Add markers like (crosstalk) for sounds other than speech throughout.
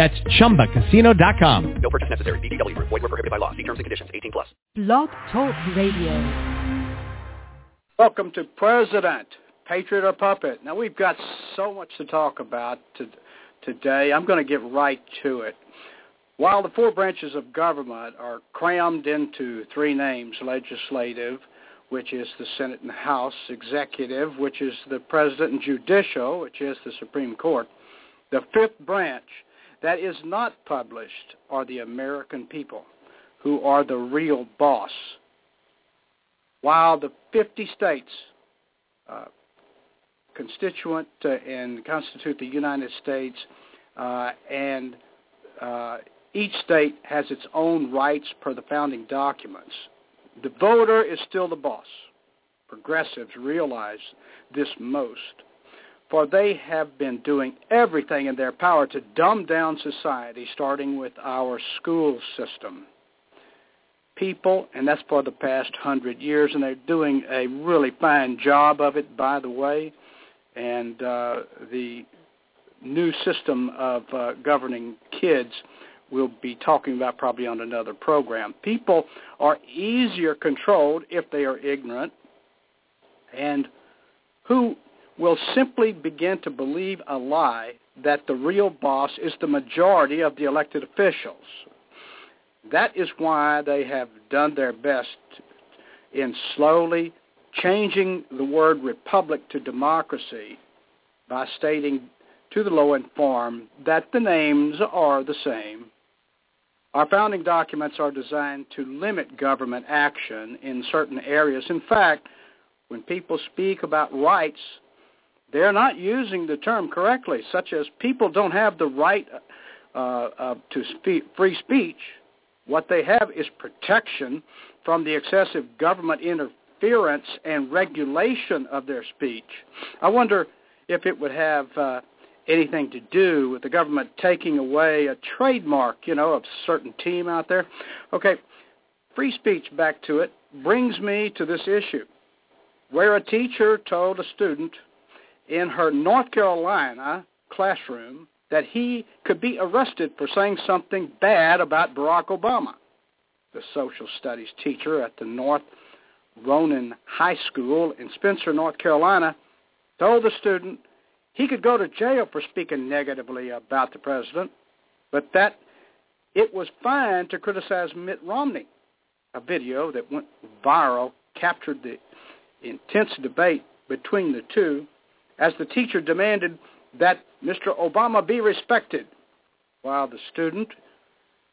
That's ChumbaCasino.com. No purchase necessary. VGW. Void were prohibited by law. See terms and conditions. 18 plus. Blog Talk Radio. Welcome to President, Patriot or Puppet. Now we've got so much to talk about to, today. I'm going to get right to it. While the four branches of government are crammed into three names, legislative, which is the Senate and House, executive, which is the President, and judicial, which is the Supreme Court, the fifth branch that is not published are the American people who are the real boss. While the 50 states uh, constituent uh, and constitute the United States uh, and uh, each state has its own rights per the founding documents, the voter is still the boss. Progressives realize this most for they have been doing everything in their power to dumb down society, starting with our school system. People, and that's for the past hundred years, and they're doing a really fine job of it, by the way. And uh, the new system of uh, governing kids we'll be talking about probably on another program. People are easier controlled if they are ignorant, and who will simply begin to believe a lie that the real boss is the majority of the elected officials. That is why they have done their best in slowly changing the word republic to democracy by stating to the low informed that the names are the same. Our founding documents are designed to limit government action in certain areas. In fact, when people speak about rights they're not using the term correctly, such as people don't have the right uh, uh, to free speech. What they have is protection from the excessive government interference and regulation of their speech. I wonder if it would have uh, anything to do with the government taking away a trademark, you know, of a certain team out there. Okay, free speech, back to it, brings me to this issue where a teacher told a student in her North Carolina classroom that he could be arrested for saying something bad about Barack Obama. The social studies teacher at the North Rowan High School in Spencer, North Carolina, told the student he could go to jail for speaking negatively about the president, but that it was fine to criticize Mitt Romney. A video that went viral captured the intense debate between the two as the teacher demanded that Mr. Obama be respected, while the student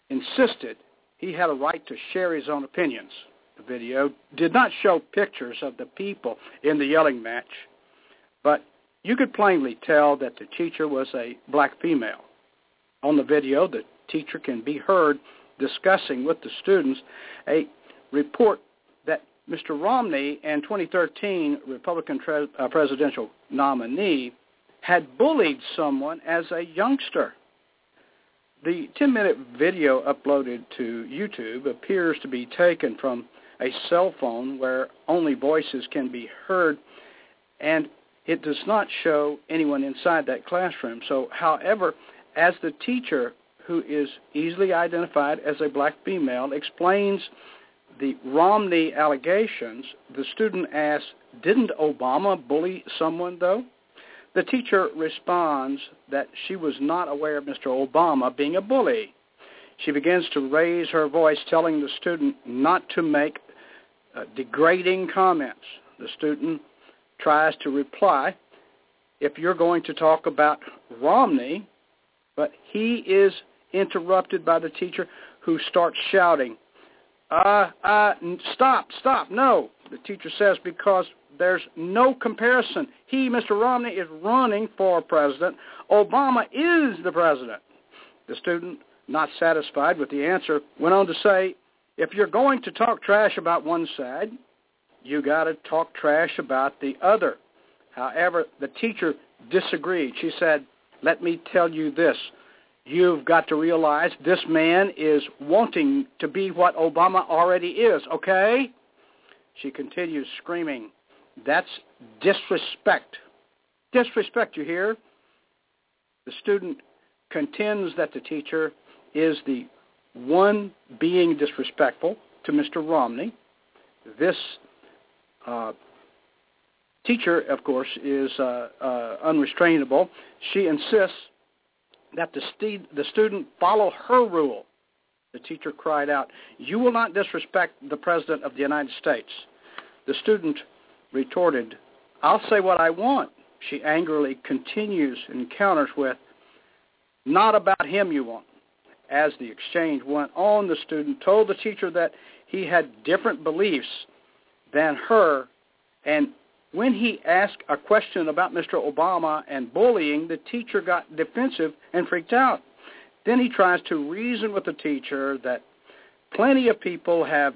insisted he had a right to share his own opinions. The video did not show pictures of the people in the yelling match, but you could plainly tell that the teacher was a black female. On the video, the teacher can be heard discussing with the students a report Mr. Romney and 2013 Republican tre- uh, presidential nominee had bullied someone as a youngster. The 10-minute video uploaded to YouTube appears to be taken from a cell phone where only voices can be heard, and it does not show anyone inside that classroom. So, however, as the teacher, who is easily identified as a black female, explains the Romney allegations, the student asks, didn't Obama bully someone, though? The teacher responds that she was not aware of Mr. Obama being a bully. She begins to raise her voice, telling the student not to make uh, degrading comments. The student tries to reply, if you're going to talk about Romney, but he is interrupted by the teacher who starts shouting, uh, uh, stop, stop, no. The teacher says because there's no comparison. He, Mr. Romney, is running for president. Obama is the president. The student, not satisfied with the answer, went on to say, if you're going to talk trash about one side, you got to talk trash about the other. However, the teacher disagreed. She said, let me tell you this. You've got to realize this man is wanting to be what Obama already is, okay? She continues screaming, that's disrespect. Disrespect, you hear? The student contends that the teacher is the one being disrespectful to Mr. Romney. This uh, teacher, of course, is uh, uh, unrestrainable. She insists that the, st- the student follow her rule. The teacher cried out, you will not disrespect the President of the United States. The student retorted, I'll say what I want. She angrily continues and counters with, not about him you want. As the exchange went on, the student told the teacher that he had different beliefs than her, and when he asked a question about Mr. Obama and bullying, the teacher got defensive and freaked out. Then he tries to reason with the teacher that plenty of people have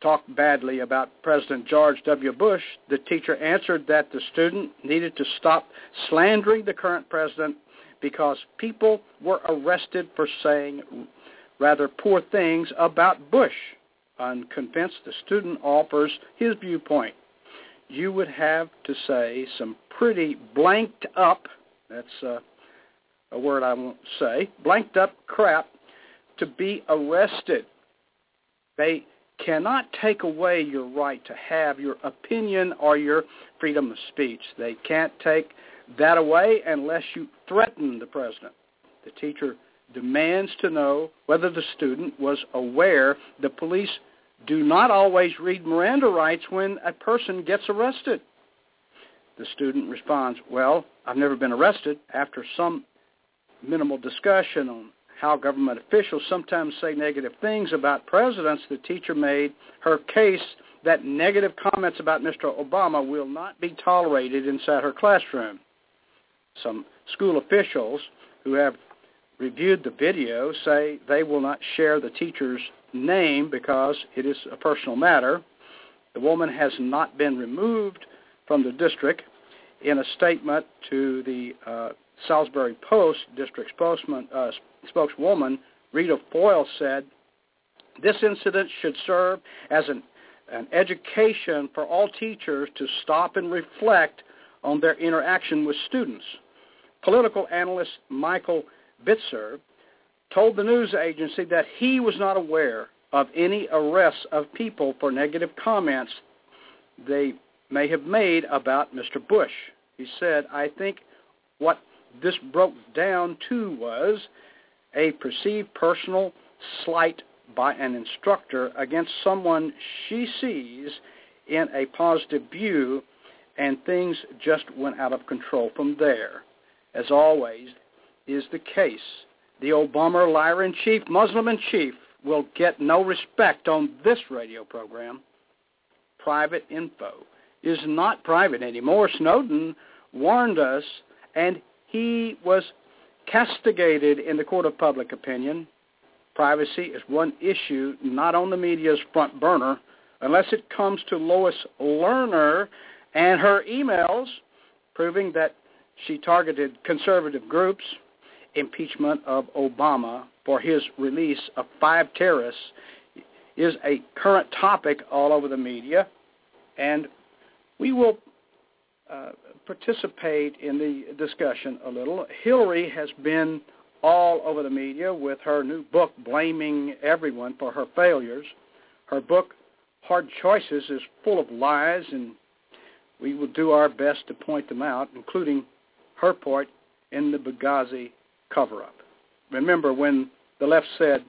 talked badly about President George W. Bush. The teacher answered that the student needed to stop slandering the current president because people were arrested for saying rather poor things about Bush. Unconvinced, the student offers his viewpoint you would have to say some pretty blanked up, that's uh, a word I won't say, blanked up crap to be arrested. They cannot take away your right to have your opinion or your freedom of speech. They can't take that away unless you threaten the president. The teacher demands to know whether the student was aware the police do not always read Miranda rights when a person gets arrested. The student responds, well, I've never been arrested. After some minimal discussion on how government officials sometimes say negative things about presidents, the teacher made her case that negative comments about Mr. Obama will not be tolerated inside her classroom. Some school officials who have reviewed the video say they will not share the teacher's name because it is a personal matter. The woman has not been removed from the district. In a statement to the uh, Salisbury Post district spokesman, uh, spokeswoman, Rita Foil said, this incident should serve as an, an education for all teachers to stop and reflect on their interaction with students. Political analyst Michael Bitzer told the news agency that he was not aware of any arrests of people for negative comments they may have made about Mr. Bush. He said, I think what this broke down to was a perceived personal slight by an instructor against someone she sees in a positive view, and things just went out of control from there. As always is the case the Obama liar-in-chief, Muslim-in-chief, will get no respect on this radio program. Private info is not private anymore. Snowden warned us, and he was castigated in the court of public opinion. Privacy is one issue not on the media's front burner unless it comes to Lois Lerner and her emails proving that she targeted conservative groups impeachment of Obama for his release of five terrorists is a current topic all over the media, and we will uh, participate in the discussion a little. Hillary has been all over the media with her new book blaming everyone for her failures. Her book, Hard Choices, is full of lies, and we will do our best to point them out, including her part in the Benghazi cover-up. Remember when the left said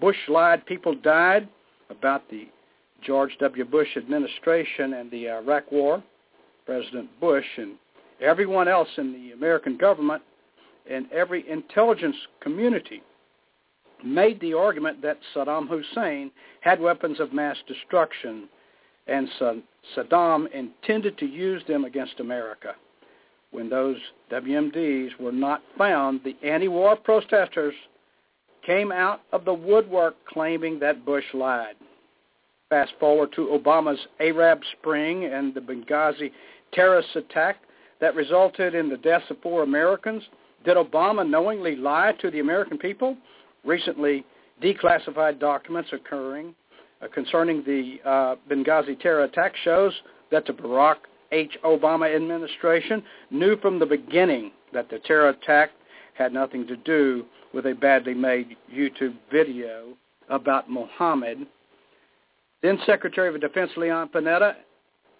Bush lied, people died about the George W. Bush administration and the Iraq War, President Bush and everyone else in the American government and every intelligence community made the argument that Saddam Hussein had weapons of mass destruction and Saddam intended to use them against America when those WMDs were not found, the anti-war protesters came out of the woodwork claiming that Bush lied. Fast forward to Obama's Arab Spring and the Benghazi terrorist attack that resulted in the deaths of four Americans. Did Obama knowingly lie to the American people? Recently, declassified documents occurring uh, concerning the uh, Benghazi terror attack shows that the Barack H. Obama administration knew from the beginning that the terror attack had nothing to do with a badly made YouTube video about Mohammed. Then Secretary of Defense Leon Panetta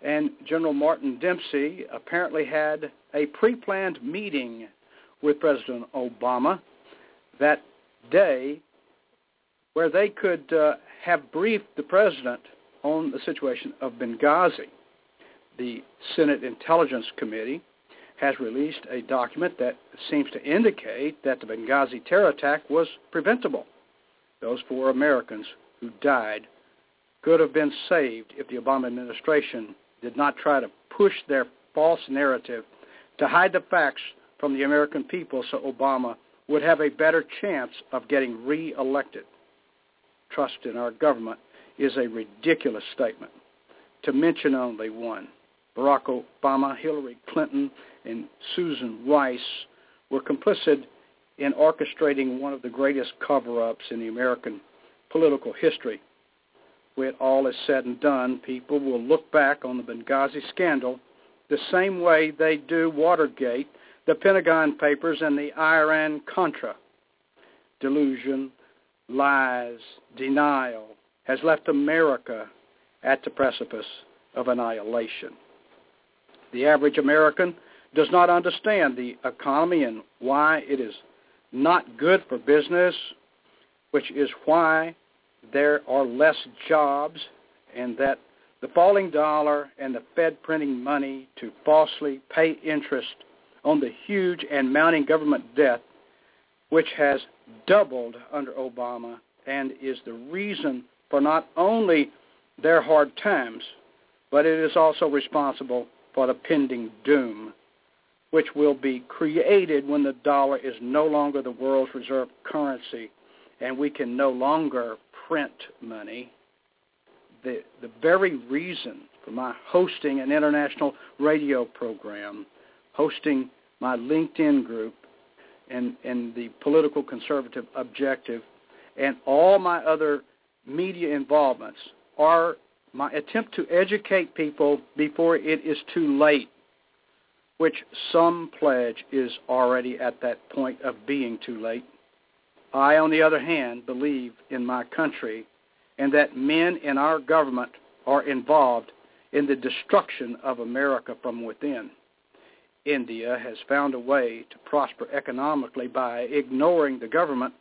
and General Martin Dempsey apparently had a pre-planned meeting with President Obama that day where they could uh, have briefed the president on the situation of Benghazi. The Senate Intelligence Committee has released a document that seems to indicate that the Benghazi terror attack was preventable. Those four Americans who died could have been saved if the Obama administration did not try to push their false narrative to hide the facts from the American people so Obama would have a better chance of getting reelected. Trust in our government is a ridiculous statement. To mention only one, Barack Obama, Hillary Clinton, and Susan Rice were complicit in orchestrating one of the greatest cover-ups in the American political history. When all is said and done, people will look back on the Benghazi scandal the same way they do Watergate, the Pentagon Papers, and the Iran-Contra. Delusion, lies, denial has left America at the precipice of annihilation. The average American does not understand the economy and why it is not good for business, which is why there are less jobs and that the falling dollar and the Fed printing money to falsely pay interest on the huge and mounting government debt, which has doubled under Obama and is the reason for not only their hard times, but it is also responsible for the pending doom, which will be created when the dollar is no longer the world's reserve currency and we can no longer print money. The, the very reason for my hosting an international radio program, hosting my LinkedIn group, and, and the political conservative objective, and all my other media involvements are my attempt to educate people before it is too late, which some pledge is already at that point of being too late. I, on the other hand, believe in my country and that men in our government are involved in the destruction of America from within. India has found a way to prosper economically by ignoring the government,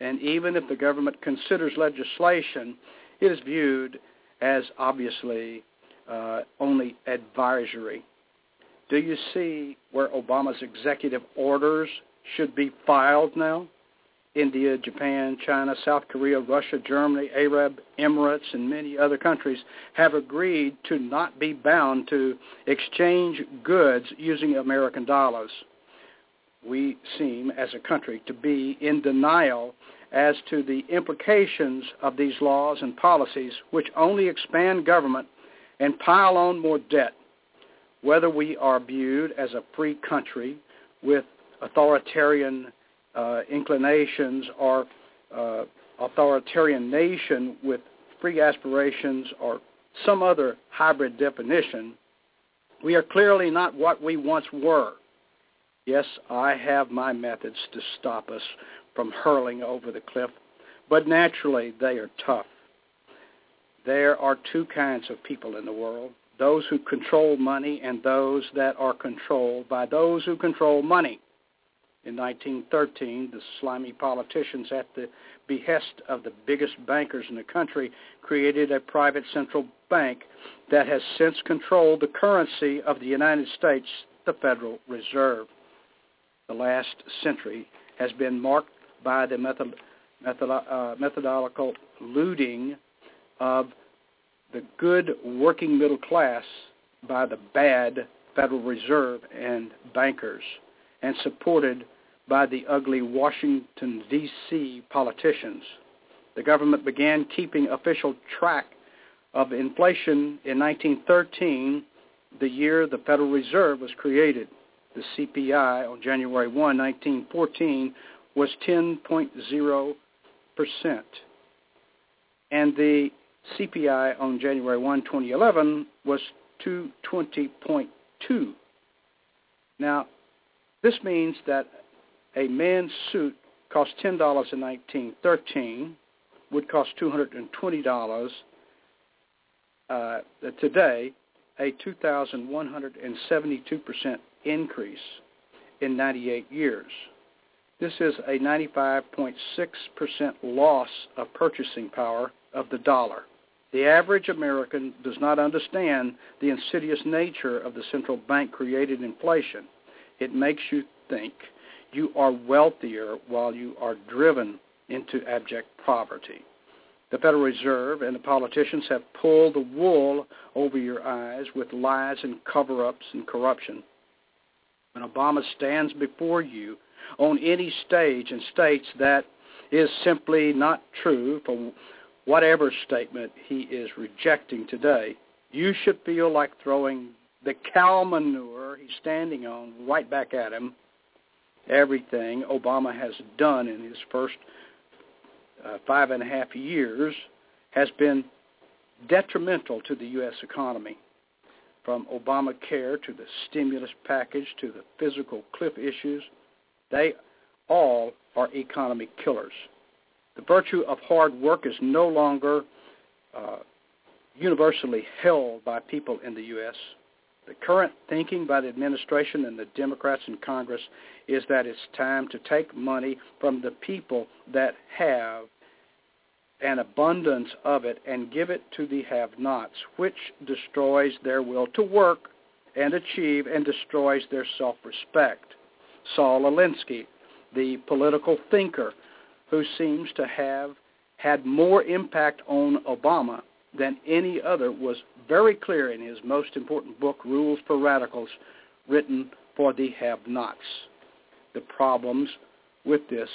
and even if the government considers legislation, it is viewed as obviously uh, only advisory. Do you see where Obama's executive orders should be filed now? India, Japan, China, South Korea, Russia, Germany, Arab Emirates, and many other countries have agreed to not be bound to exchange goods using American dollars. We seem, as a country, to be in denial as to the implications of these laws and policies which only expand government and pile on more debt, whether we are viewed as a free country with authoritarian uh, inclinations or uh, authoritarian nation with free aspirations or some other hybrid definition, we are clearly not what we once were. Yes, I have my methods to stop us from hurling over the cliff, but naturally they are tough. There are two kinds of people in the world, those who control money and those that are controlled by those who control money. In 1913, the slimy politicians, at the behest of the biggest bankers in the country, created a private central bank that has since controlled the currency of the United States, the Federal Reserve. The last century has been marked by the method, method, uh, methodological looting of the good working middle class by the bad Federal Reserve and bankers and supported by the ugly Washington, D.C. politicians. The government began keeping official track of inflation in 1913, the year the Federal Reserve was created. The CPI on January 1, 1914 was 10.0 percent, and the CPI on January 1, 2011 was 220.2. Now, this means that a men's suit cost $10 in 1913, would cost $220 uh, today, a 2,172% increase in 98 years. This is a 95.6% loss of purchasing power of the dollar. The average American does not understand the insidious nature of the central bank created inflation. It makes you think you are wealthier while you are driven into abject poverty. The Federal Reserve and the politicians have pulled the wool over your eyes with lies and cover-ups and corruption. When Obama stands before you on any stage and states that is simply not true for whatever statement he is rejecting today, you should feel like throwing the cow manure he's standing on right back at him. Everything Obama has done in his first uh, five and a half years has been detrimental to the U.S. economy. From Obamacare to the stimulus package to the fiscal cliff issues, they all are economy killers. The virtue of hard work is no longer uh, universally held by people in the U.S. The current thinking by the administration and the Democrats in Congress is that it's time to take money from the people that have an abundance of it and give it to the have-nots, which destroys their will to work and achieve and destroys their self-respect. Saul Alinsky, the political thinker who seems to have had more impact on Obama than any other, was very clear in his most important book, Rules for Radicals, written for the have-nots. The problems with this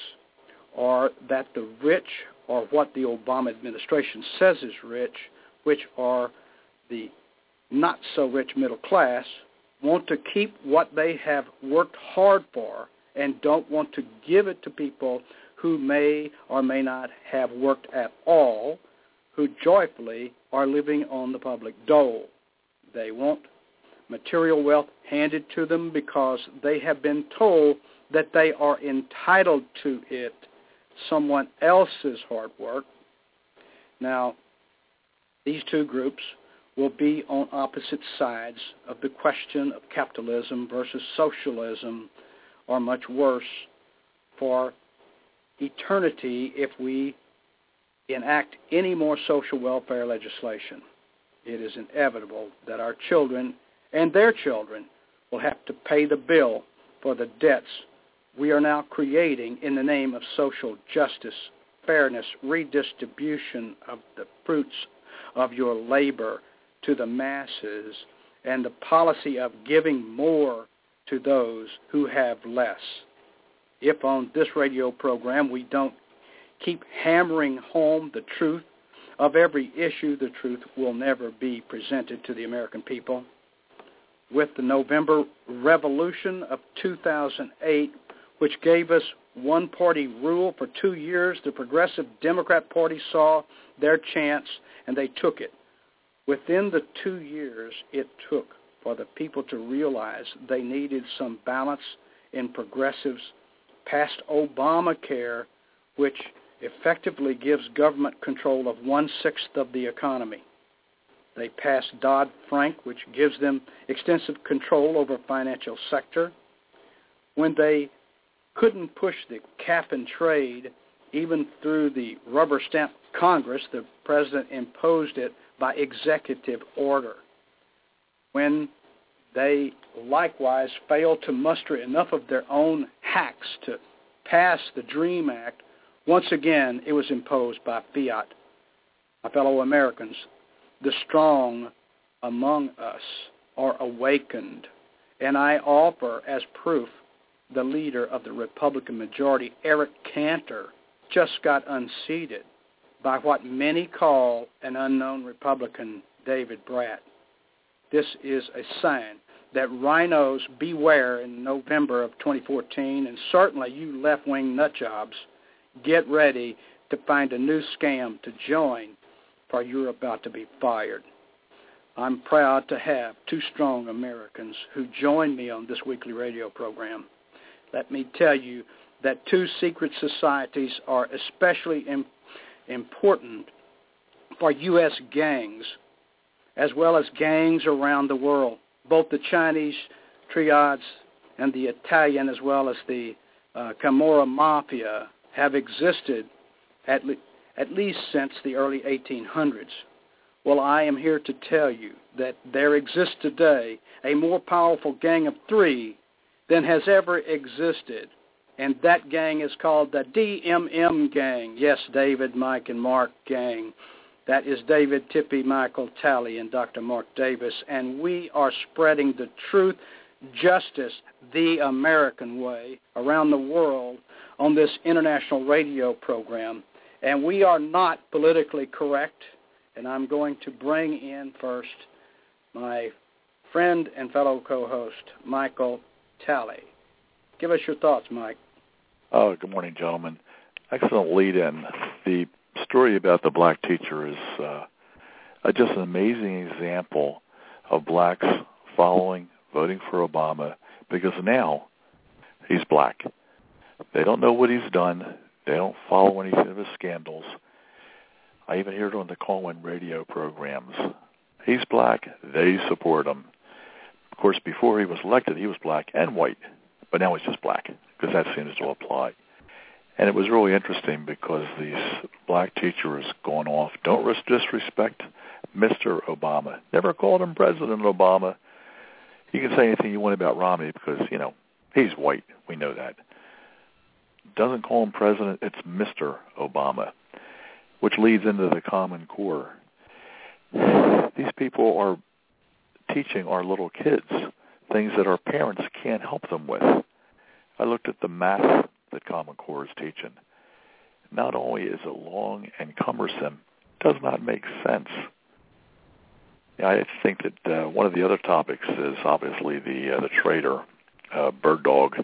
are that the rich or what the Obama administration says is rich, which are the not so rich middle class, want to keep what they have worked hard for and don't want to give it to people who may or may not have worked at all, who joyfully are living on the public dole. They want material wealth handed to them because they have been told that they are entitled to it someone else's hard work. Now, these two groups will be on opposite sides of the question of capitalism versus socialism, or much worse, for eternity if we enact any more social welfare legislation. It is inevitable that our children and their children will have to pay the bill for the debts we are now creating in the name of social justice, fairness, redistribution of the fruits of your labor to the masses, and the policy of giving more to those who have less. If on this radio program we don't keep hammering home the truth of every issue, the truth will never be presented to the American people. With the November Revolution of 2008, which gave us one-party rule for two years, the Progressive Democrat Party saw their chance and they took it. Within the two years it took for the people to realize they needed some balance in progressives passed Obamacare, which effectively gives government control of one-sixth of the economy. They passed Dodd-Frank, which gives them extensive control over financial sector. When they couldn't push the cap and trade even through the rubber stamp Congress. The president imposed it by executive order. When they likewise failed to muster enough of their own hacks to pass the DREAM Act, once again it was imposed by fiat. My fellow Americans, the strong among us are awakened, and I offer as proof the leader of the Republican majority, Eric Cantor, just got unseated by what many call an unknown Republican, David Brat. This is a sign that RINOs beware in November of 2014, and certainly you left-wing nutjobs, get ready to find a new scam to join, for you're about to be fired. I'm proud to have two strong Americans who join me on this weekly radio program. Let me tell you that two secret societies are especially Im- important for U.S. gangs as well as gangs around the world. Both the Chinese triads and the Italian as well as the uh, Camorra Mafia have existed at, le- at least since the early 1800s. Well, I am here to tell you that there exists today a more powerful gang of three than has ever existed. And that gang is called the DMM gang. Yes, David, Mike, and Mark gang. That is David, Tippy, Michael, Tally, and Dr. Mark Davis. And we are spreading the truth, justice, the American way around the world on this international radio program. And we are not politically correct. And I'm going to bring in first my friend and fellow co-host, Michael Tally. Give us your thoughts, Mike. Oh, good morning, gentlemen. Excellent lead-in. The story about the black teacher is uh, just an amazing example of blacks following, voting for Obama because now he's black. They don't know what he's done. They don't follow anything of his scandals. I even hear it on the call-in radio programs. He's black. They support him. Of course, before he was elected, he was black and white, but now he's just black because that seems to apply. And it was really interesting because these black teachers going off don't disrespect Mr. Obama. Never called him President Obama. You can say anything you want about Romney because, you know, he's white. We know that. Doesn't call him president. It's Mr. Obama, which leads into the Common Core. (sighs) These people are teaching our little kids things that our parents can't help them with. I looked at the math that Common Core is teaching. Not only is it long and cumbersome, it does not make sense. I think that uh, one of the other topics is obviously the uh, the traitor, uh, Bergdahl,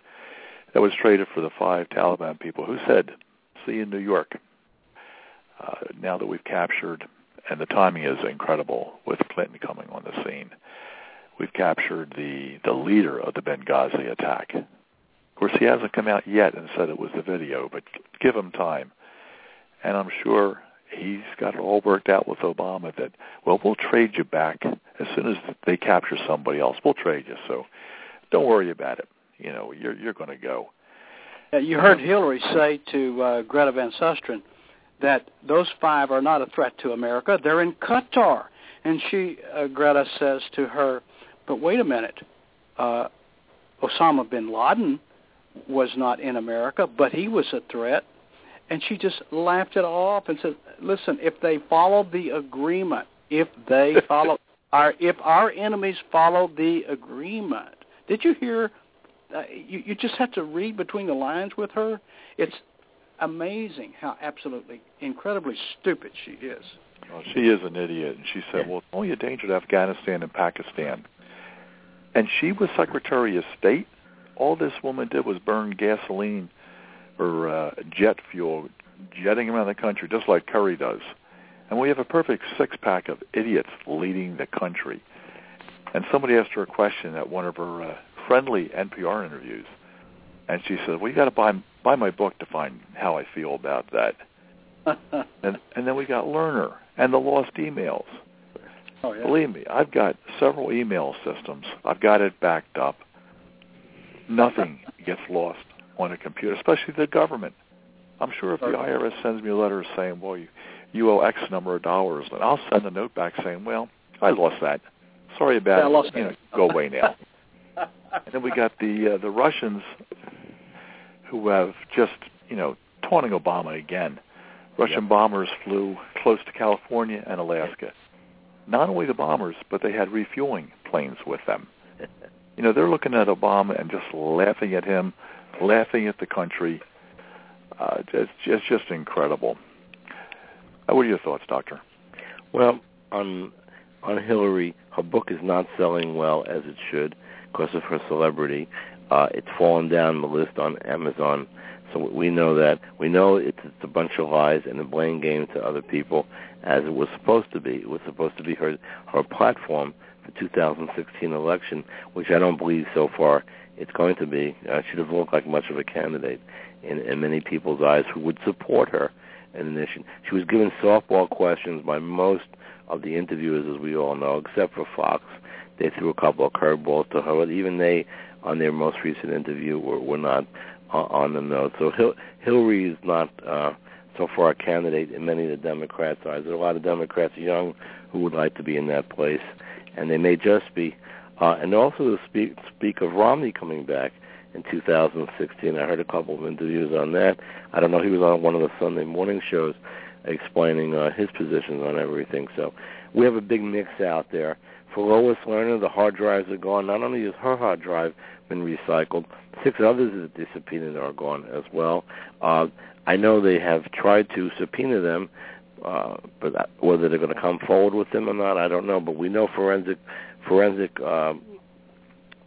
that was traded for the five Taliban people who said, "See you in New York." Uh, now that we've captured, and the timing is incredible with Clinton coming on the scene, we've captured the the leader of the Benghazi attack, Of course, he hasn't come out yet and said it was the video, but give him time. And I'm sure he's got it all worked out with Obama that, well, we'll trade you back as soon as they capture somebody else. We'll trade you. So don't worry about it. You know, you're you're going to go. You heard Hillary say to uh, Greta Van Susteren that those five are not a threat to America. They're in Qatar. And she, uh, Greta says to her, but wait a minute. Uh, Osama bin Laden was not in America, but he was a threat. And she just laughed it off and said, "Listen, if they follow the agreement, if they (laughs) follow our, if our enemies follow the agreement, did you hear? Uh, you you just have to read between the lines with her. It's amazing how absolutely incredibly stupid she is. Well, she is an idiot, and she said, "Well, it's only a danger to Afghanistan and Pakistan." And she was Secretary of State all this woman did was burn gasoline or uh, jet fuel, jetting around the country just like Kerry does. And we have a perfect six-pack of idiots leading the country. And somebody asked her a question at one of her uh, friendly NPR interviews, and she said, "Well, you got to buy buy my book to find how I feel about that." (laughs) and and then we got Lerner and the lost emails. Oh, yeah. Believe me, I've got several email systems. I've got it backed up nothing (laughs) gets lost on a computer, especially the government. I'm sure if the IRS sends me a letter saying, well, you, you owe X number of dollars, then I'll send a note back saying, well, I lost that. Sorry about yeah, it. I lost you know, go away now. (laughs) and then we got the uh, the Russians who have just, you know, taunting Obama again. Russian yep. bombers flew close to California and Alaska. Not only the bombers, but they had refueling planes with them. (laughs) You know, they're looking at Obama and just laughing at him, laughing at the country. Uh, it's, it's just incredible. Uh, what are your thoughts, Doctor? Well, on on Hillary, her book is not selling well as it should because of her celebrity. Uh, it's fallen down the list on Amazon. So we know that. We know it's, it's a bunch of lies and a blame game to other people, as it was supposed to be. It was supposed to be her her platform for 2016 election, which I don't believe so far it's going to be. Uh, she doesn't look like much of a candidate in, in many people's eyes who would support her in addition. She was given softball questions by most of the interviewers, as we all know, except for Fox. They threw a couple of curveballs to her, but even they, on their most recent interview, were, were not on the note. So Hil- Hillary is not uh, so far a candidate in many of the Democrats' eyes. There are a lot of Democrats young who would like to be in that place, and they may just be. Uh, and also to speak, speak of Romney coming back in 2016. I heard a couple of interviews on that. I don't know. He was on one of the Sunday morning shows explaining uh, his positions on everything. So we have a big mix out there. For Lois Lerner, the hard drives are gone. Not only is her hard drive been recycled, six others that subpoenaed are gone as well. Uh, I know they have tried to subpoena them, uh, but whether they're going to come forward with them or not, I don't know. But we know forensic forensic uh,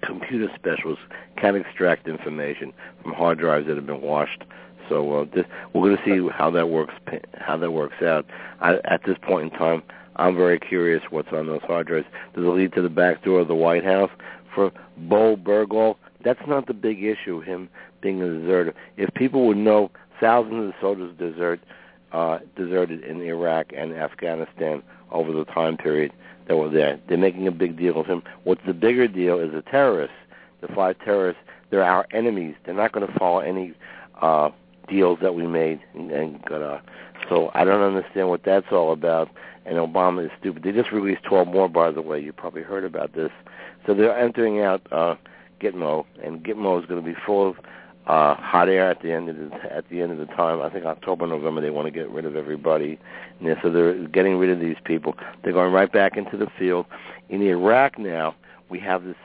computer specialists can extract information from hard drives that have been washed. So uh, this, we're going to see how that works. How that works out. I, at this point in time, I'm very curious what's on those hard drives. Does it lead to the back door of the White House for Bo Bergdahl? That's not the big issue. Him being a deserter. If people would know, thousands of soldiers desert, uh, deserted in Iraq and Afghanistan over the time period that were there. They're making a big deal of him. What's the bigger deal is the terrorists. The five terrorists. They're our enemies. They're not going to follow any uh, deals that we made. And, and uh, so I don't understand what that's all about. And Obama is stupid. They just released 12 more, by the way. You probably heard about this. So they're entering out uh, Gitmo, and Gitmo is going to be full of uh, hot air at the end of the at the end of the time. I think October, November, they want to get rid of everybody. And so they're getting rid of these people. They're going right back into the field. In Iraq now, we have this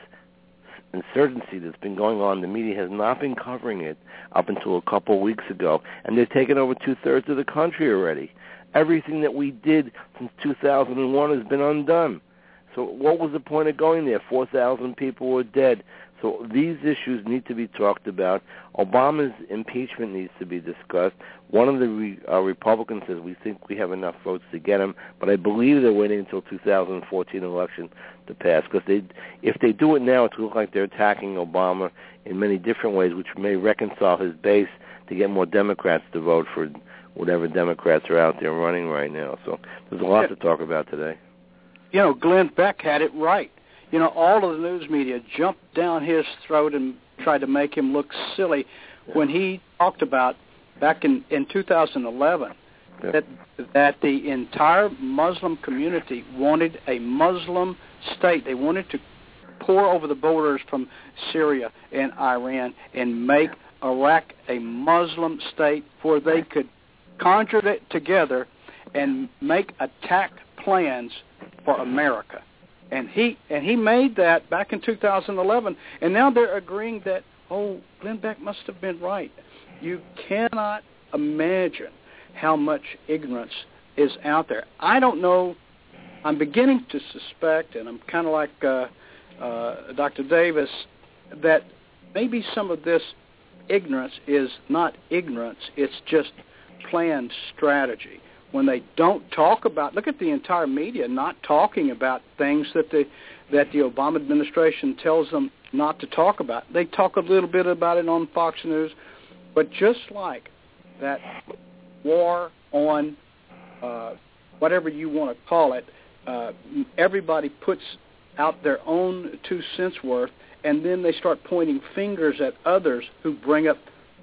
insurgency that's been going on. The media has not been covering it up until a couple weeks ago, and they've taken over two thirds of the country already. Everything that we did since 2001 has been undone. So what was the point of going there? 4,000 people were dead. So these issues need to be talked about. Obama's impeachment needs to be discussed. One of the re, uh, Republicans says we think we have enough votes to get him, but I believe they're waiting until 2014 election to pass because they, if they do it now, it looks like they're attacking Obama in many different ways, which may reconcile his base to get more Democrats to vote for whatever Democrats are out there running right now. So there's a lot to talk about today. You know, Glenn Beck had it right you know, all of the news media jumped down his throat and tried to make him look silly when he talked about back in in 2011 yeah. that that the entire Muslim community wanted a Muslim state. They wanted to pour over the borders from Syria and Iran and make Iraq a Muslim state where they could conjure it together and make attack plans for America and he and he made that back in 2011, and now they're agreeing that oh, Glenn Beck must have been right. You cannot imagine how much ignorance is out there. I don't know. I'm beginning to suspect, and I'm kind of like uh, uh, Dr. Davis, that maybe some of this ignorance is not ignorance; it's just planned strategy when they don't talk about look at the entire media not talking about things that the that the Obama administration tells them not to talk about. They talk a little bit about it on Fox News, but just like that war on uh, whatever you want to call it, uh, everybody puts out their own two cents worth, and then they start pointing fingers at others who bring up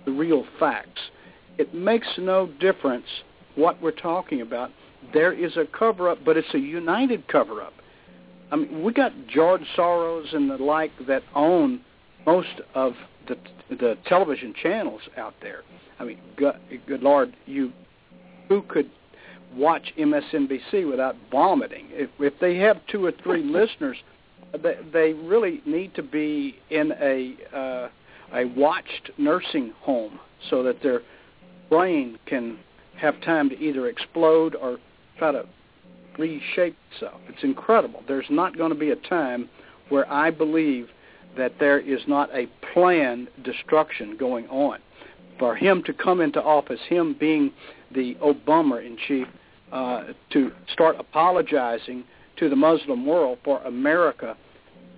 the real facts. It makes no difference what we're talking about. There is a cover-up, but it's a united cover-up. I mean, we got George Soros and the like that own most of the the television channels out there. I mean, good, good Lord, you who could watch MSNBC without vomiting? If, if they have two or three (laughs) listeners, they, they really need to be in a uh, a watched nursing home so that their brain can have time to either explode or try to reshape itself. It's incredible. There's not going to be a time where I believe that there is not a planned destruction going on. For him to come into office, him being the Obama in chief, uh, to start apologizing to the Muslim world for America,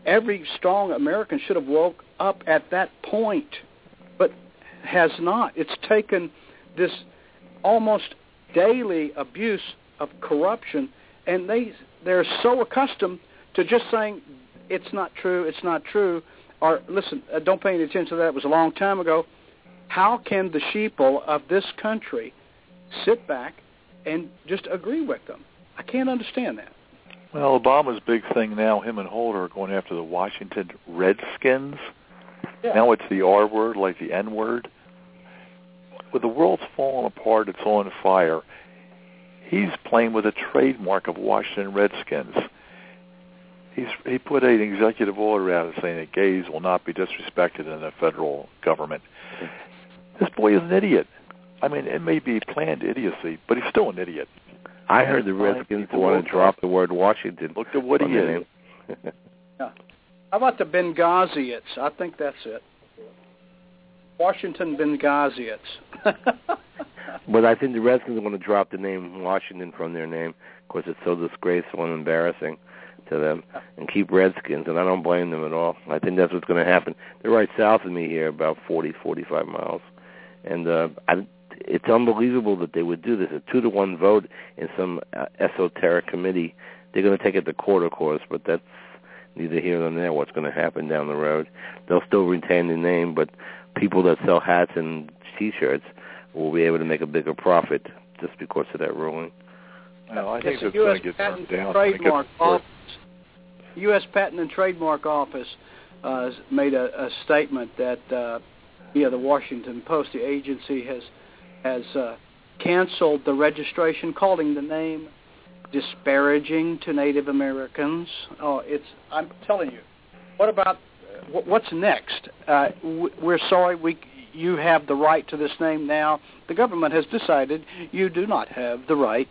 every strong American should have woke up at that point, but has not. It's taken this almost daily abuse of corruption, and they they're so accustomed to just saying it's not true, it's not true, or listen, uh, don't pay any attention to that. It was a long time ago. How can the sheeple of this country sit back and just agree with them? I can't understand that. Well, Obama's big thing now, him and Holder are going after the Washington Redskins. Yeah. Now it's the R word, like the N word. With the world's falling apart, it's on fire. He's playing with a trademark of Washington Redskins. He's he put an executive order out saying that gays will not be disrespected in the federal government. This boy is an idiot. I mean, it may be planned idiocy, but he's still an idiot. I heard the Redskins want to drop the word Washington. Look at what from he their is. name. (laughs) How about the Benghaziots? I think that's it. Washington Benghaziots. (laughs) But I think the Redskins are going to drop the name Washington from their name because it's so disgraceful and embarrassing to them, and keep Redskins. And I don't blame them at all. I think that's what's going to happen. They're right south of me here, about forty, forty-five miles, and uh, I, it's unbelievable that they would do this. A two to one vote in some uh, esoteric committee. They're going to take it to court, of course, but that's neither here nor there. What's going to happen down the road? They'll still retain the name, but people that sell hats and T-shirts will be able to make a bigger profit just because of that ruling. Well, I think the it's going U.S. to get Patent turned and down. when it gets Trademark. Office, U.S. Patent and Trademark Office uh, made a, a statement that uh, via the Washington Post, the agency has has uh, canceled the registration, calling the name disparaging to Native Americans. Oh, it's I'm telling you. What about wh- what's next? Uh, we're sorry we you have the right to this name now. The government has decided you do not have the right.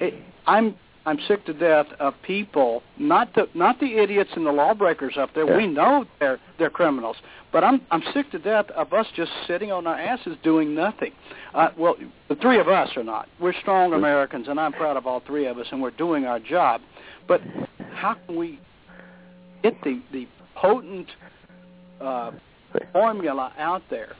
It, I'm I'm sick to death of people, not the not the idiots and the lawbreakers up there. Yeah. We know they're they're criminals, but I'm I'm sick to death of us just sitting on our asses doing nothing. Uh, well, the three of us are not. We're strong Americans, and I'm proud of all three of us, and we're doing our job. But how can we get the the potent uh, formula out there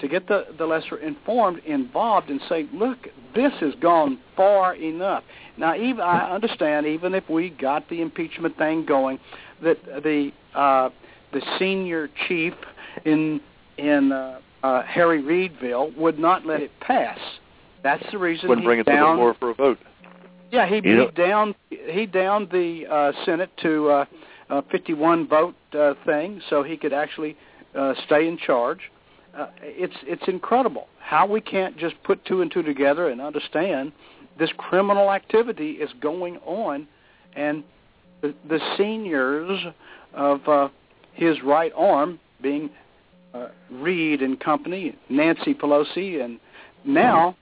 to get the, the lesser informed involved and say, look, this has gone far enough. Now, even I understand, even if we got the impeachment thing going, that the uh, the senior chief in in uh, uh, Harry Reidville would not let it pass. That's the reason Wouldn't bring it to the floor for a vote. yeah, he, he downed he downed the uh, Senate to uh, uh, 51 vote uh, thing, so he could actually uh, stay in charge. Uh, it's it's incredible how we can't just put two and two together and understand this criminal activity is going on, and the, the seniors of uh, his right arm being uh, Reid and company, Nancy Pelosi, and now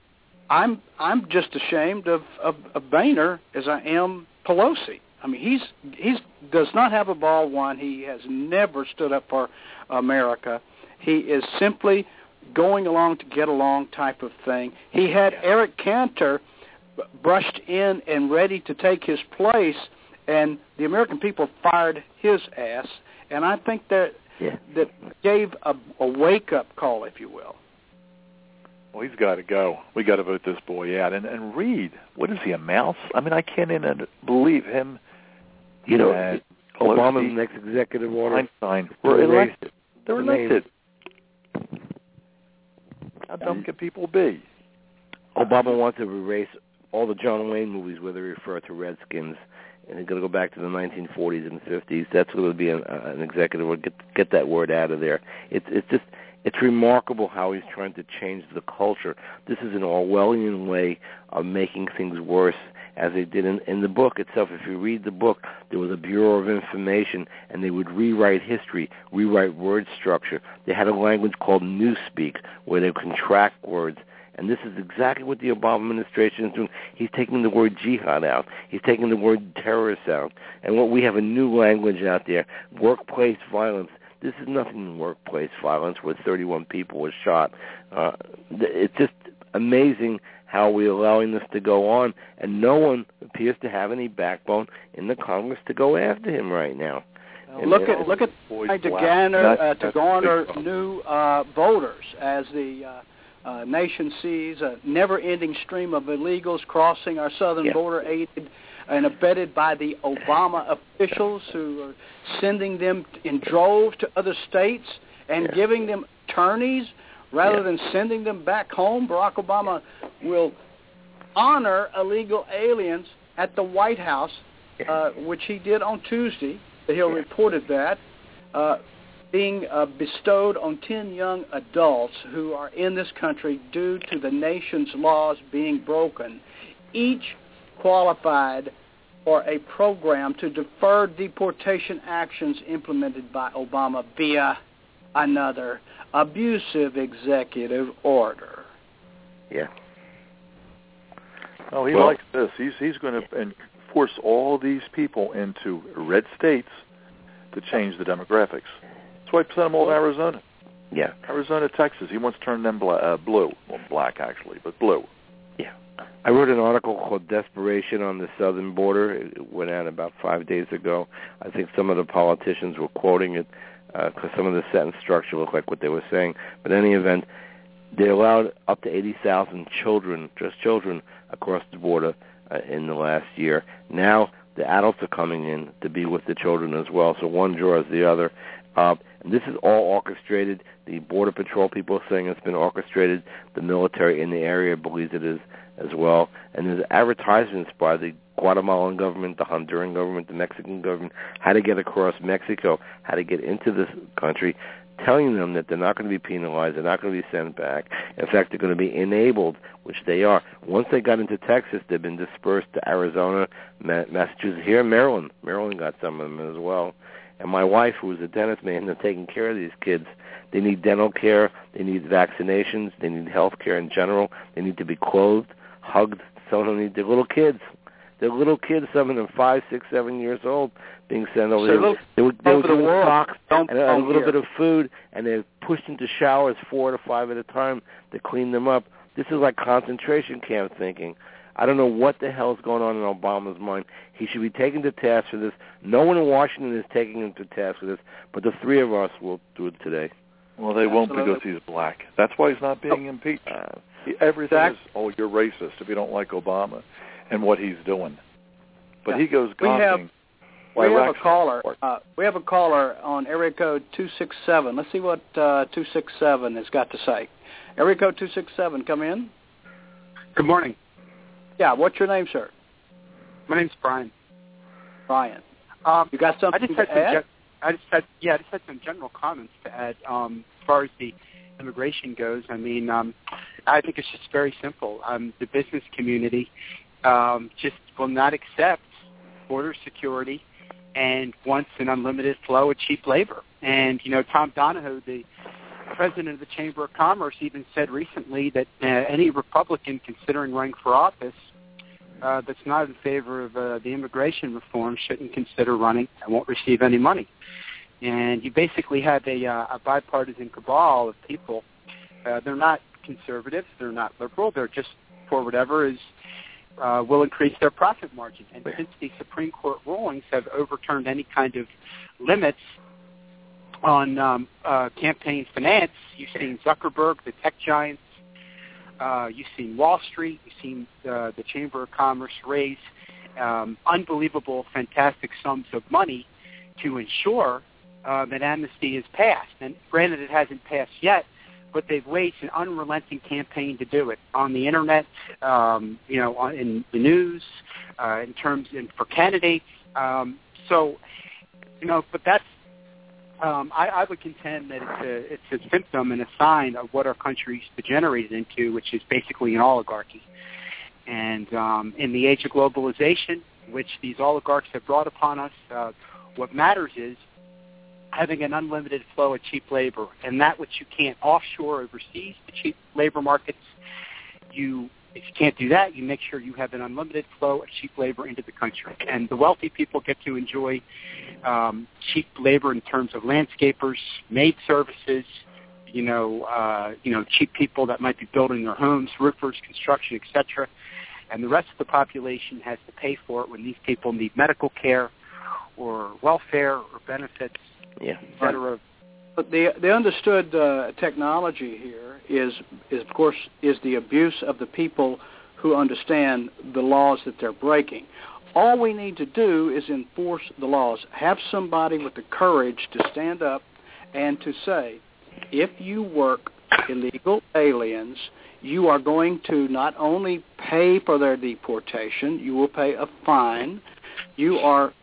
I'm I'm just ashamed of, of, of Boehner as I am Pelosi. I mean, he's he's does not have a ball one. He has never stood up for America. He is simply going along to get along type of thing. He had Eric Cantor brushed in and ready to take his place, and the American people fired his ass. And I think that Yeah. that gave a, a wake up call, if you will. Well, he's got to go. We got to vote this boy out. And and Reid, what is he a mouse? I mean, I can't even believe him. You know, Obama's Pelosi, next executive order. Einstein were elected. They were elected. How dumb can people be? Obama wants to erase all the John Wayne movies where they refer to Redskins, and they're going to go back to the 1940s and 50s. That's going to be an, uh, an executive order. Get get that word out of there. It's it's just it's remarkable how he's trying to change the culture. This is an Orwellian way of making things worse. As they did in, in the book itself, if you read the book, there was a Bureau of Information, and they would rewrite history, rewrite word structure. They had a language called Newspeak, where they contract words And this is exactly what the Obama administration is doing. He's taking the word jihad out. He's taking the word terrorist out. And what we have a new language out there, workplace violence. This is nothing workplace violence where 31 people were shot. Uh, it's just amazing how are we're allowing this to go on, and no one appears to have any backbone in the Congress to go after him right now. Look at look at to garner uh, to garner new uh, voters as the uh, uh, nation sees a never-ending stream of illegals crossing our southern yeah. border, aided and abetted by the Obama (laughs) officials who are sending them in droves to other states and yeah. giving them attorneys rather than sending them back home. Barack Obama will honor illegal aliens at the White House, uh, which he did on Tuesday. The Hill reported that. Uh, being uh, bestowed on 10 young adults who are in this country due to the nation's laws being broken, each qualified for a program to defer deportation actions implemented by Obama via another abusive executive order. Yeah. Oh, he Well- likes this. He's he's going to force all these people into red states to change the demographics. That's why he sent them all to Arizona, Yeah. Arizona, Texas. He wants to turn them bla- uh, blue, well, black actually, but blue. Yeah. I wrote an article called Desperation on the Southern Border. It went out about five days ago. I think some of the politicians were quoting it because some of the sentence structure looked like what they were saying. But in any event, they allowed up to 80,000 children, just children, across the border uh, in the last year. Now the adults are coming in to be with the children as well. So one draws the other. Uh, and this is all orchestrated. The Border Patrol people are saying it's been orchestrated. The military in the area believes it is as well. And there's advertisements by the Guatemalan government, the Honduran government, the Mexican government, how to get across Mexico, how to get into this country, telling them that they're not going to be penalized, they're not going to be sent back. In fact, they're going to be enabled, which they are. Once they got into Texas, they've been dispersed to Arizona, Massachusetts, here in Maryland. Maryland got some of them as well. And my wife, who is a dentist, man, they're taking care of these kids. They need dental care, they need vaccinations, they need health care in general, they need to be clothed, hugged. Some of them need, they're little kids. They're little kids, some of them five, six, seven years old, being sent over So there. look They were, they were over the given world. socks Don't and a, a little here. bit of food, and they're pushed into showers four to five at a time to clean them up. This is like concentration camp thinking. I don't know what the hell's going on in Obama's mind. He should be taken to task for this. No one in Washington is taking him to task for this, but the three of us will do it today. Well, they won't because he's black. That's why he's not being impeached. Uh, everything Zach? is, oh, you're racist if you don't like Obama and what he's doing. But Yeah. he goes We have- we have a caller. Uh, we have a caller on area code two six seven. Let's see what uh, two six seven has got to say. Area code two six seven, come in. Good morning. Yeah, what's your name, sir? My name's Brian. Brian. Um, You got I something just had to some. add? Gen- I just had yeah, I just had some general comments to add. Um, as far as the immigration goes, I mean, um, I think it's just very simple. Um, the business community um, just will not accept border security and wants an unlimited flow of cheap labor. And you know, Tom Donohue, the president of the Chamber of Commerce, even said recently that uh, any Republican considering running for office uh, that's not in favor of uh, the immigration reform shouldn't consider running and won't receive any money. And you basically have a, uh, a bipartisan cabal of people. Uh, they're not conservatives. they're not liberal, they're just for whatever is uh, will increase their profit margin. And since the Supreme Court rulings have overturned any kind of limits on um, uh, campaign finance, you've seen Zuckerberg, the tech giants, uh, you've seen Wall Street, you've seen uh, the Chamber of Commerce raise um, unbelievable, fantastic sums of money to ensure uh, that amnesty is passed. And granted, it hasn't passed yet, but they've waged an unrelenting campaign to do it on the internet, um, you know, on, in the news, uh, in terms and for candidates. Um, so, you know, but that's um, I, I would contend that it's a, it's a symptom and a sign of what our country's degenerated into, which is basically an oligarchy. And um, in the age of globalization, which these oligarchs have brought upon us, uh, what matters is having an unlimited flow of cheap labor, and that which you can't offshore overseas, the cheap labor markets, you if you can't do that, you make sure you have an unlimited flow of cheap labor into the country. And the wealthy people get to enjoy um, cheap labor in terms of landscapers, maid services, you know, uh, you know, cheap people that might be building their homes, roofers, construction, etc. And the rest of the population has to pay for it when these people need medical care or welfare or benefits, Yeah. But the the understood uh, technology here is is of course is the abuse of the people who understand the laws that they're breaking. All we need to do is enforce the laws. Have somebody with the courage to stand up and to say, if you work illegal aliens, you are going to not only pay for their deportation, you will pay a fine. You are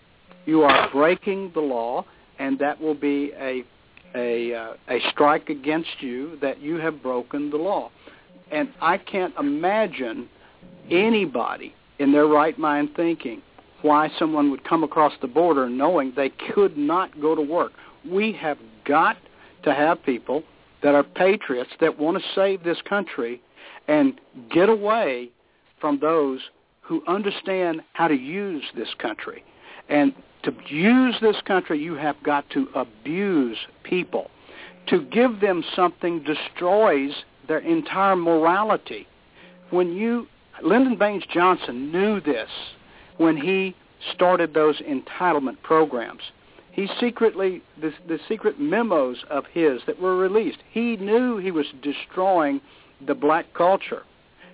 you are breaking the law, and that will be a a uh, a strike against you that you have broken the law. And I can't imagine anybody in their right mind thinking why someone would come across the border knowing they could not go to work. We have got to have people that are patriots that want to save this country and get away from those who understand how to use this country. And to use this country, you have got to abuse people. To give them something destroys their entire morality. When you, Lyndon Baines Johnson knew this when he started those entitlement programs. He secretly, the, the secret memos of his that were released, he knew he was destroying the black culture.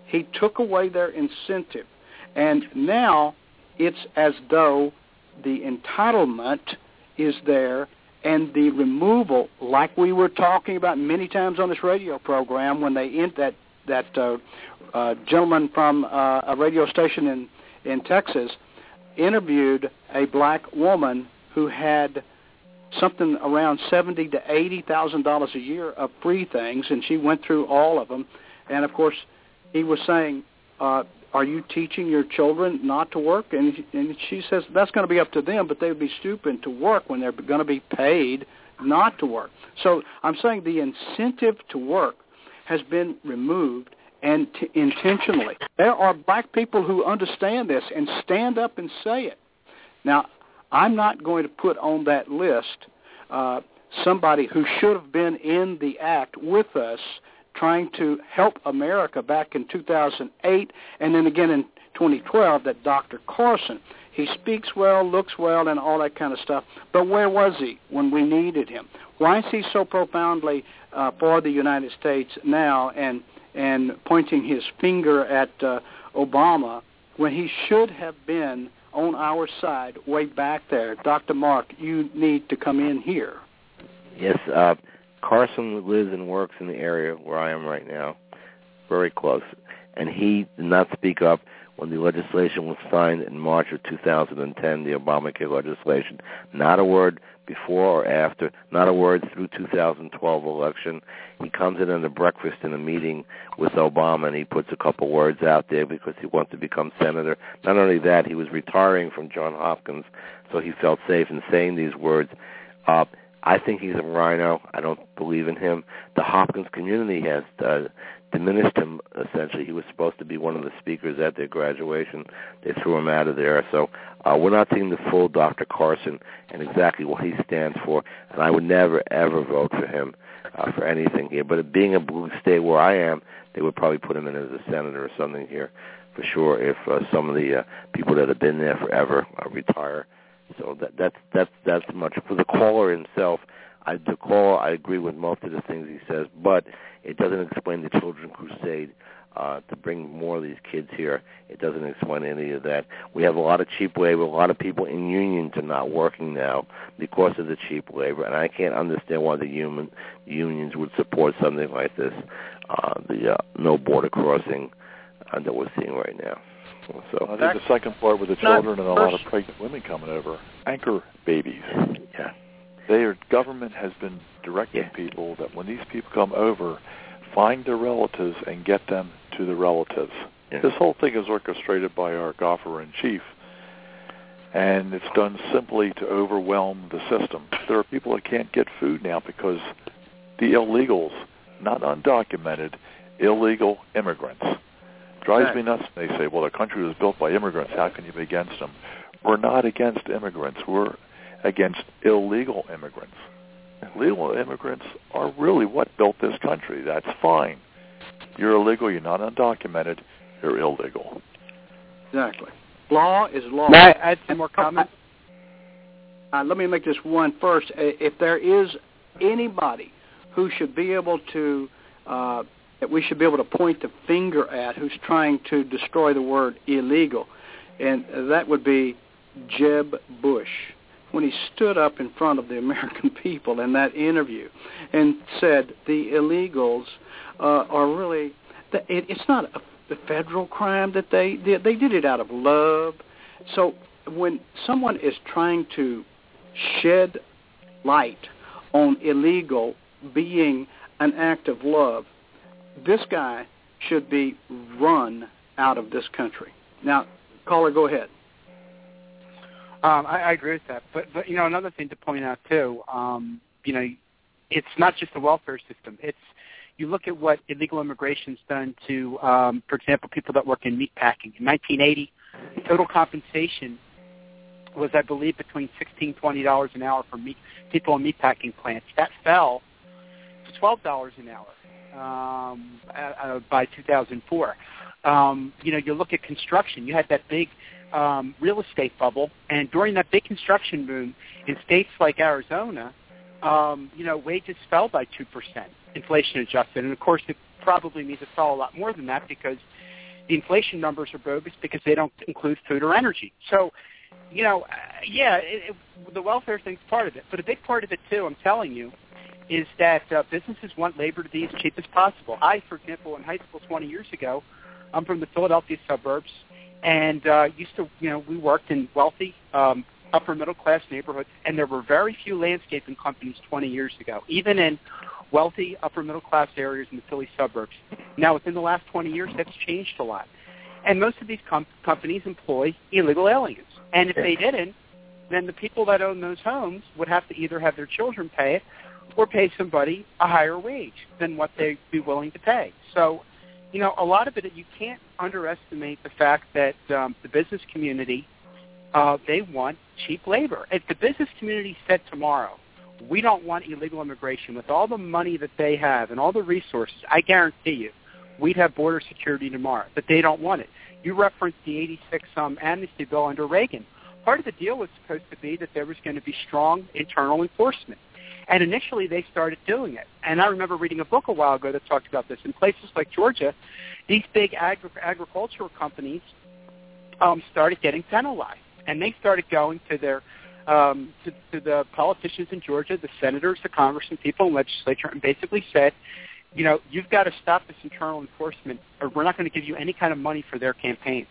He took away their incentive. And now it's as though the entitlement is there and the removal, like we were talking about many times on this radio program when they in that that uh, uh, gentleman from uh, a radio station in in Texas interviewed a black woman who had something around seventy to eighty thousand dollars a year of free things, and she went through all of them. And of course, he was saying, uh, "Are you teaching your children not to work?" And, and she says that's going to be up to them, but they would be stupid to work when they're going to be paid not to work. So I'm saying the incentive to work has been removed and t- intentionally. There are black people who understand this and stand up and say it. Now, I'm not going to put on that list uh, somebody who should have been in the act with us trying to help America back in 2008 and then again in 2012, that Dr. Carson. He speaks well, looks well, and all that kind of stuff. But where was he when we needed him? Why is he so profoundly uh, for the United States now and and pointing his finger at uh, Obama when he should have been on our side way back there? Dr. Mark, you need to come in here. Yes, uh, Carson lives and works in the area where I am right now, very close, and he did not speak up when the legislation was signed in March of 2010, the Obamacare legislation. Not a word before or after, not a word through 2012 election. He comes in at a breakfast in a meeting with Obama and he puts a couple words out there because he wants to become senator. Not only that, he was retiring from Johns Hopkins, so he felt safe in saying these words. Uh, I think he's a RINO. I don't believe in him. The Hopkins community has uh, diminished him essentially. He was supposed to be one of the speakers at their graduation. They threw him out of there. So uh, we're not seeing the full Dr. Carson and exactly what he stands for. And I would never ever vote for him uh, for anything here. But being a blue state where I am, they would probably put him in as a senator or something here for sure. If uh, some of the uh, people that have been there forever uh, retire. So that that's that's that's much for the caller himself. I the caller I agree with most of the things he says, but it doesn't explain the Children Crusade uh, to bring more of these kids here. It doesn't explain any of that. We have a lot of cheap labor. A lot of people in unions are not working now because of the cheap labor, and I can't understand why the human unions would support something like this. Uh, the uh, no border crossing uh, that we're seeing right now. So I think the second part with the children and a lot of pregnant women coming over, anchor babies. yeah, Their government has been directing Yeah. people that when these people come over, find their relatives and get them to the relatives. Yeah. This whole thing is orchestrated by our gaffer in chief, and it's done simply to overwhelm the system. There are people that can't get food now because the illegals, not undocumented, illegal immigrants, drives me nuts. They say, well, the country was built by immigrants. How can you be against them? We're not against immigrants. We're against illegal immigrants. Legal immigrants are really what built this country. That's fine. You're illegal. You're not undocumented. You're illegal. Exactly. Law is law. May I add some more comments? Uh, let me make this one first. If there is anybody who should be able to, uh, that we should be able to point the finger at who's trying to destroy the word illegal, and that would be Jeb Bush when he stood up in front of the (laughs) American people in that interview and said the illegals uh, are really, it, it's not a, federal crime that they, they, they did it out of love. So when someone is trying to shed light on illegal being an act of love, this guy should be run out of this country. Now, caller, go ahead. Um, I, I agree with that, but but you know another thing to point out too, um, you know, it's not just the welfare system. It's you look at what illegal immigration's done to, um, for example, people that work in meatpacking. In 1980, total compensation was, I believe, between sixteen twenty dollars an hour for meat people in meatpacking plants. That fell to twelve dollars an hour um, uh, by 2004. Um, you know, you look at construction. You had that big um, real estate bubble, and during that big construction boom in states like Arizona, um, you know, wages fell by two percent, inflation adjusted, and of course it probably means it fell a lot more than that because the inflation numbers are bogus because they don't include food or energy. So, you know, uh, yeah, it, it, the welfare thing's part of it, but a big part of it too, I'm telling you, is that uh, businesses want labor to be as cheap as possible. I, for example, in high school 20 years ago, I'm from the Philadelphia suburbs and uh, used to, you know, we worked in wealthy, um, upper middle class neighborhoods, and there were very few landscaping companies 20 years ago, even in wealthy upper middle class areas in the Philly suburbs. Now, within the last 20 years, that's changed a lot, and most of these com- companies employ illegal aliens, and if they didn't, then the people that own those homes would have to either have their children pay it or pay somebody a higher wage than what they'd be willing to pay. So you know, a lot of it, you can't underestimate the fact that um, the business community, uh, they want cheap labor. If the business community said tomorrow, we don't want illegal immigration, with all the money that they have and all the resources, I guarantee you, we'd have border security tomorrow. But they don't want it. You referenced the 86 um, amnesty bill under Reagan. Part of the deal was supposed to be that there was going to be strong internal enforcement. And initially they started doing it. And I remember reading a book a while ago that talked about this. In places like Georgia, these big agri- agricultural companies um, started getting penalized. And they started going to their um, to, to the politicians in Georgia, the senators, the congressmen, people in legislature, and basically said, you know, you've got to stop this internal enforcement, or we're not going to give you any kind of money for their campaigns.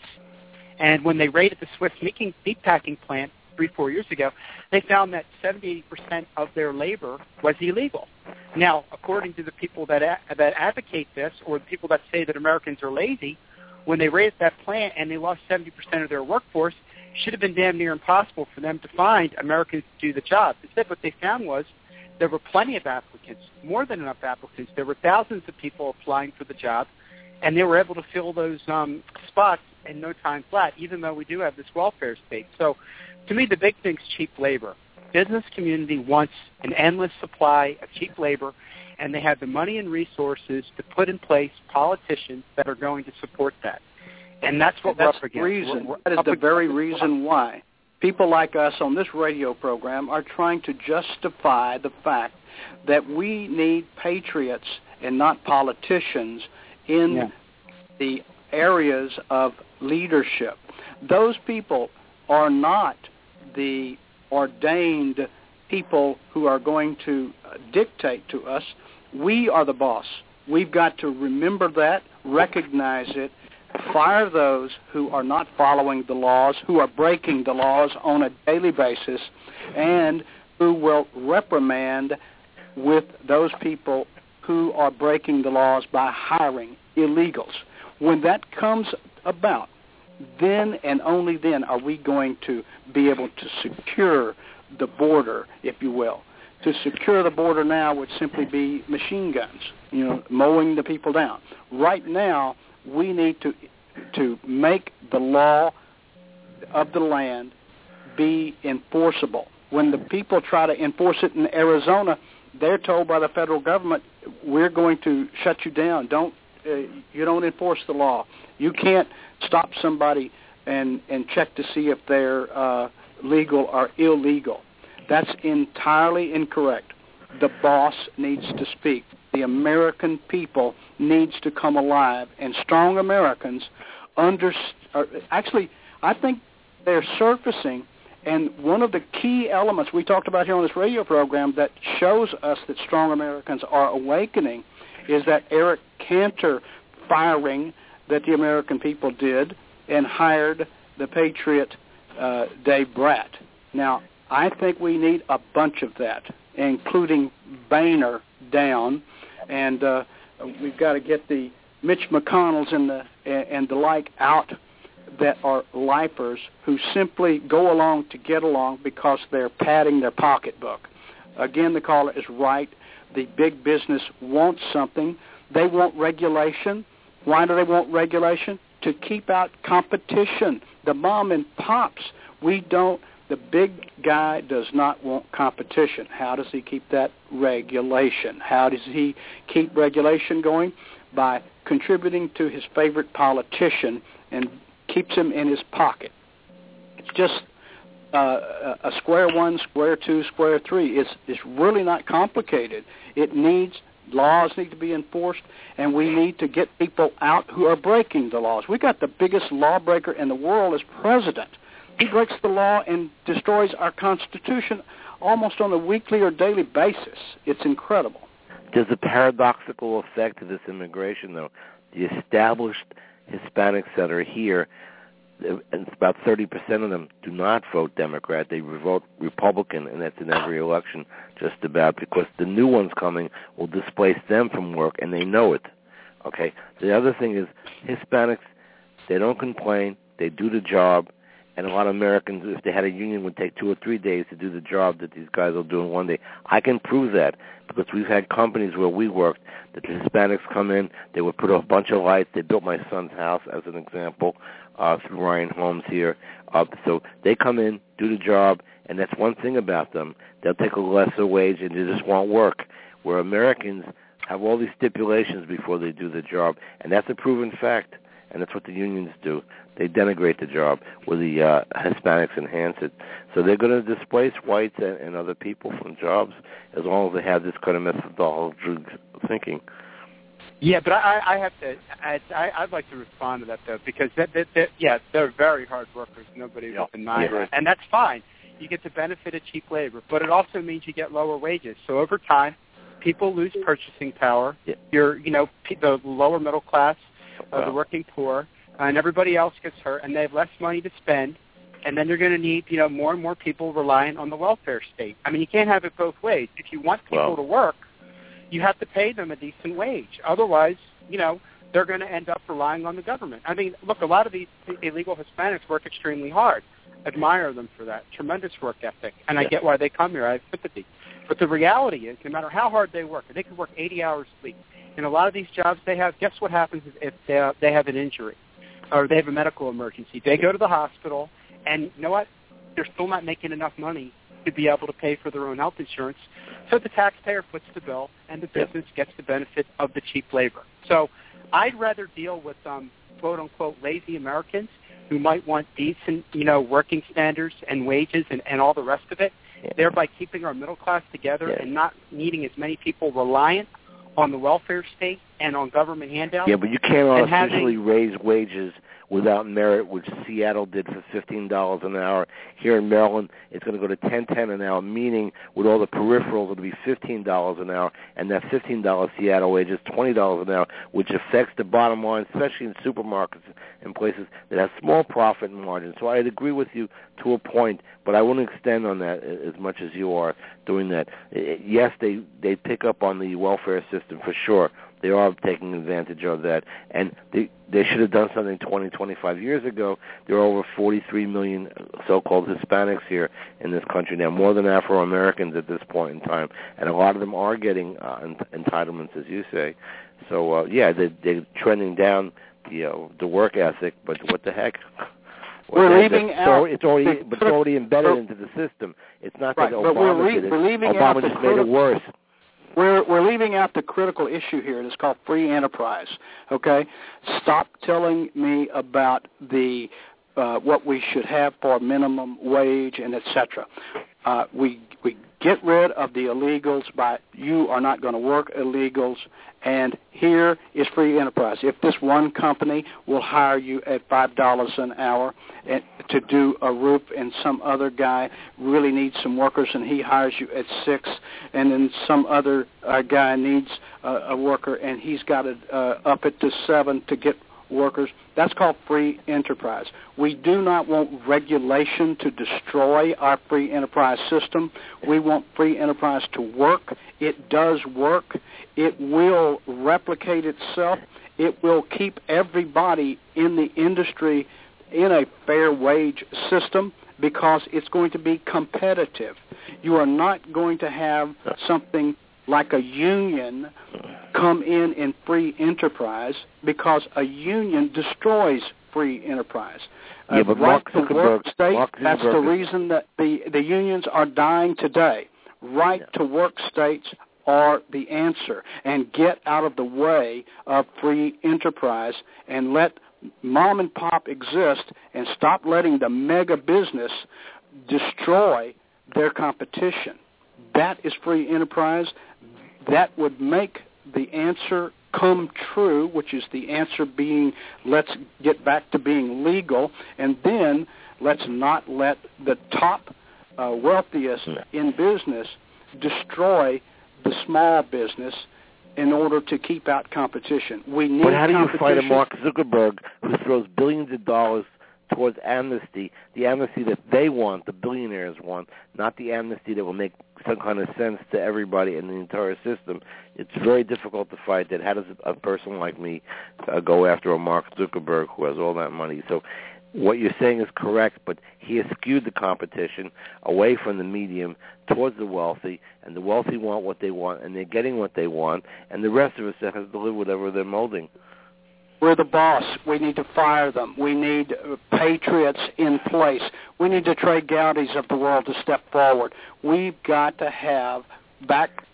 And when they raided the Swift meatpacking plant, three, four years ago, they found that 70% of their labor was illegal. Now, according to the people that a- that advocate this, or the people that say that Americans are lazy, when they raised that plant and they lost 70% of their workforce, should have been damn near impossible for them to find Americans to do the job. Instead, what they found was there were plenty of applicants, more than enough applicants. There were thousands of people applying for the job, and they were able to fill those um, spots in no time flat, even though we do have this welfare state. So to me, the big thing is cheap labor. Business community wants an endless supply of cheap labor, and they have the money and resources to put in place politicians that are going to support that. And that's what that's we're up against. Reason. We're, we're that is the very reason why people like us on this radio program are trying to justify the fact that we need patriots and not politicians in yeah. the areas of leadership. Those people are not the ordained people who are going to uh, dictate to us. We are the boss. We've got to remember that, recognize it, fire those who are not following the laws, who are breaking the laws on a daily basis, and who will reprimand with those people who are breaking the laws by hiring illegals. When that comes about, then and only then are we going to be able to secure the border, if you will. To secure the border now would simply be machine guns, you know, mowing the people down. Right now, we need to to make the law of the land be enforceable. When the people try to enforce it in Arizona, they're told by the federal government, "We're going to shut you down. Don't uh, you don't enforce the law. You can't stop somebody and and check to see if they're uh, legal or illegal." That's entirely incorrect. The boss needs to speak. The American people needs to come alive, and strong Americans under actually, I think they're surfacing. And one of the key elements we talked about here on this radio program that shows us that strong Americans are awakening is that Eric Cantor firing that the American people did and hired the patriot uh, Dave Brat. Now, I think we need a bunch of that, including Boehner down, and uh, we've got to get the Mitch McConnells and the and the like out that are lifers who simply go along to get along because they're padding their pocketbook. Again, the caller is right. The big business wants something. They want regulation. Why do they want regulation? To keep out competition. The mom and pops, we don't, the big guy does not want competition. How does he keep that regulation? How does he keep regulation going? By contributing to his favorite politician and keeps him in his pocket. It's just uh, a square one, square two, square three. It's, it's really not complicated. It needs laws need to be enforced, and we need to get people out who are breaking the laws. We got the biggest lawbreaker in the world as president. He breaks the law and destroys our Constitution almost on a weekly or daily basis. It's incredible. There's a paradoxical effect to this immigration, though. The established Hispanics that are here, and about 30% of them do not vote Democrat. They vote Republican, and that's in every election just about because the new ones coming will displace them from work, and they know it. Okay. The other thing is Hispanics, they don't complain. They do the job and a lot of Americans, if they had a union, would take two or three days to do the job that these guys are doing in one day. I can prove that because we've had companies where we worked that the Hispanics come in, they would put a bunch of lights. They built my son's house as an example uh, through Ryan Homes here. Uh, so they come in, do the job, and that's one thing about them. They'll take a lesser wage and they just won't work. Where Americans have all these stipulations before they do the job, and that's a proven fact and that's what the unions do. They denigrate the job, where the uh, Hispanics enhance it. So they're going to displace whites and, and other people from jobs as long as they have this kind of methodology thinking. Yeah, but I, I have to. I, I'd like to respond to that though, because that, that, that yeah, they're very hard workers. Nobody yeah. will deny yeah. and that's fine. You get the benefit of cheap labor, but it also means you get lower wages. So over time, people lose purchasing power. Yeah. You're, you know, the lower middle class of the working poor, uh, and everybody else gets hurt, and they have less money to spend, and then you're going to need, you know, more and more people reliant on the welfare state. I mean, you can't have it both ways. If you want people to work, you have to pay them a decent wage. Otherwise, you know, they're going to end up relying on the government. I mean, look, a lot of these illegal Hispanics work extremely hard. Admire them for that. Tremendous work ethic. And yeah. I get why they come here. I have sympathy. But the reality is, no matter how hard they work, they could work 80 hours a week in a lot of these jobs they have, guess what happens if they, uh, they have an injury or they have a medical emergency? They go to the hospital, and you know what? They're still not making enough money to be able to pay for their own health insurance. So the taxpayer foots the bill, and the business gets the benefit of the cheap labor. So I'd rather deal with um, quote unquote lazy Americans who might want decent, you know, working standards and wages and, and all the rest of it, yeah. thereby keeping our middle class together yeah. and not needing as many people reliant on the welfare state and on government handouts. Yeah, but you can't artificially having, raise wages without merit, which Seattle did for fifteen dollars an hour. Here in Maryland, it's going to go to ten ten an hour, meaning with all the peripherals, it'll be fifteen dollars an hour, and that fifteen dollars Seattle wage is twenty dollars an hour, which affects the bottom line, especially in supermarkets and places that have small profit margins. So I'd agree with you to a point, but I wouldn't extend on that as much as you are doing that. Eh, eh, yes, they they pick up on the welfare system for sure they are taking advantage of that, and they they should have done something 20, 25 years ago. There are over 43 million so-called Hispanics here in this country now, more than Afro-Americans at this point in time, and a lot of them are getting uh, ent- entitlements, as you say. So uh, yeah, they, they're trending down you know the work ethic, but what the heck? We're leaving it's out already, it's already but it's already embedded into the system. It's not Right, that but we're Obama did it. we're leaving Obama out the just made it worse. We're we're leaving out the critical issue here. It's called free enterprise. Okay, stop telling me about the uh, what we should have for minimum wage and etc. Uh, we we get rid of the illegals by you are not going to work illegals, and here is free enterprise. If this one company will hire you at five dollars an hour and, to do a roof, and some other guy really needs some workers, and he hires you at six, and then some other uh, guy needs uh, a worker, and he's got to uh, up it to seven to get workers. That's called free enterprise. We do not want regulation to destroy our free enterprise system. We want free enterprise to work. It does work. It will replicate itself. It will keep everybody in the industry in a fair wage system because it's going to be competitive. You are not going to have something like a union come in in free enterprise because a union destroys free enterprise. Yeah, Uh, but right Mark to work Zuckerberg- state, Mark that's the reason that the, the unions are dying today. Right to work states are the answer. And get out of the way of free enterprise and let mom and pop exist and stop letting the mega business destroy their competition. That is free enterprise. That would make the answer come true, which is the answer being let's get back to being legal, and then let's not let the top uh, wealthiest in business destroy the small business in order to keep out competition. We need to... But how do you fight a. Mark Zuckerberg who throws billions of dollars towards amnesty, the amnesty that they want, the billionaires want, not the amnesty that will make some kind of sense to everybody in the entire system? It's very difficult to fight that. How does a person like me uh, go after a Mark Zuckerberg who has all that money? So what you're saying is correct, but he has skewed the competition away from the medium towards the wealthy, and the wealthy want what they want, and they're getting what they want, and the rest of us have to live whatever they're molding. We're the boss. We need to fire them. We need uh, patriots in place. We need the Trey Gowdies of the world to step forward. We've got to have back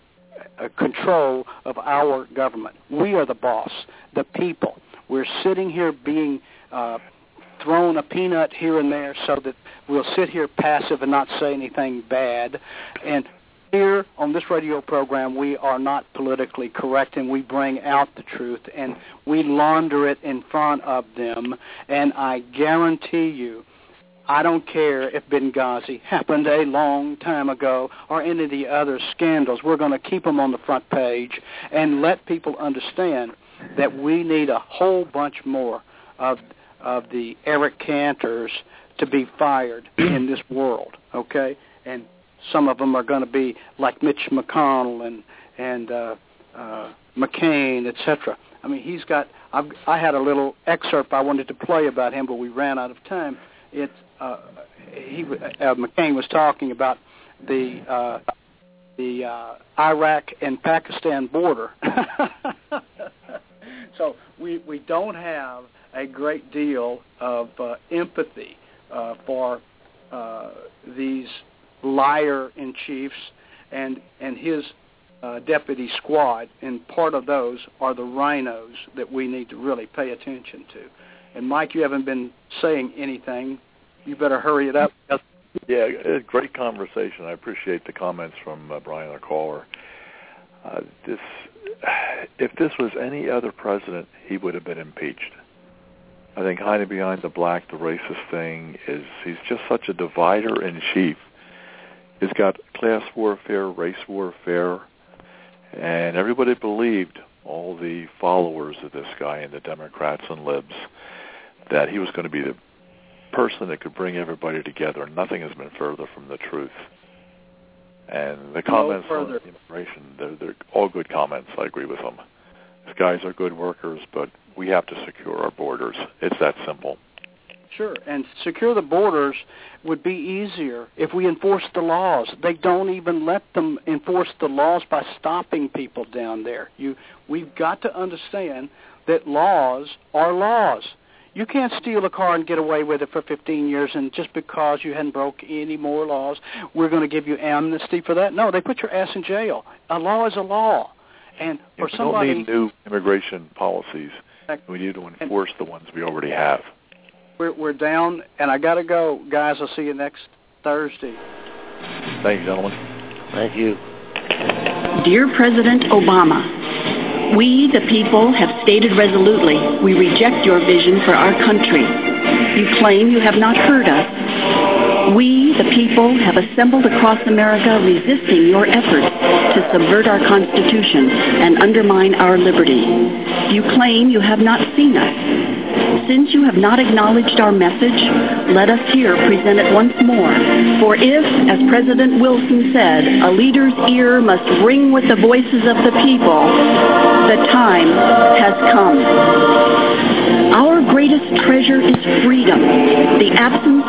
uh, control of our government. We are the boss, the people. We're sitting here being uh, thrown a peanut here and there so that we'll sit here passive and not say anything bad. And here on this radio program, we are not politically correct, and we bring out the truth, and we launder it in front of them. And I guarantee you, I don't care if Benghazi happened a long time ago or any of the other scandals. We're going to keep them on the front page and let people understand that we need a whole bunch more of of the Eric Cantors to be fired in this world. Okay, and some of them are going to be like Mitch McConnell and and uh, uh, McCain, etc. I mean, he's got. I've, I had a little excerpt I wanted to play about him, but we ran out of time. It uh, he uh, McCain was talking about the uh, the uh, Iraq and Pakistan border. (laughs) so we we don't have a great deal of uh, empathy uh, for uh, these liar in chiefs and and his uh, deputy squad, and part of those are the RINOs that we need to really pay attention to. And Mike, you haven't been saying anything. You better hurry it up. Yeah, great conversation. I appreciate the comments from uh, Brian, our caller. Uh, this, if this was any other president, he would have been impeached. I think hiding behind the black, the racist thing is he's just such a divider in chief. He's got class warfare, race warfare, and everybody believed, all the followers of this guy and the Democrats and libs, that he was going to be the person that could bring everybody together. Nothing has been further from the truth. And the comments on further. immigration, they're, they're all good comments. I agree with them. These guys are good workers, but we have to secure our borders. It's that simple. Sure, and secure the borders would be easier if we enforced the laws. They don't even let them enforce the laws by stopping people down there. You, we've got to understand that laws are laws. You can't steal a car and get away with it for 15 years, and just because you hadn't broke any more laws, we're going to give you amnesty for that. No, they put your ass in jail. A law is a law, and Yeah, for we somebody, don't need new immigration policies. We need to enforce the ones we already have. We're, we're down, and I got to go, guys. I'll see you next Thursday. Thank you, gentlemen. Thank you. Dear President Obama, we, the people, have stated resolutely we reject your vision for our country. You claim you have not heard us. We, the people, have assembled across America resisting your efforts to subvert our Constitution and undermine our liberty. You claim you have not seen us. Since you have not acknowledged our message, let us here present it once more. For if, as President Wilson said, a leader's ear must ring with the voices of the people, the time has come. Our greatest treasure is freedom, the absence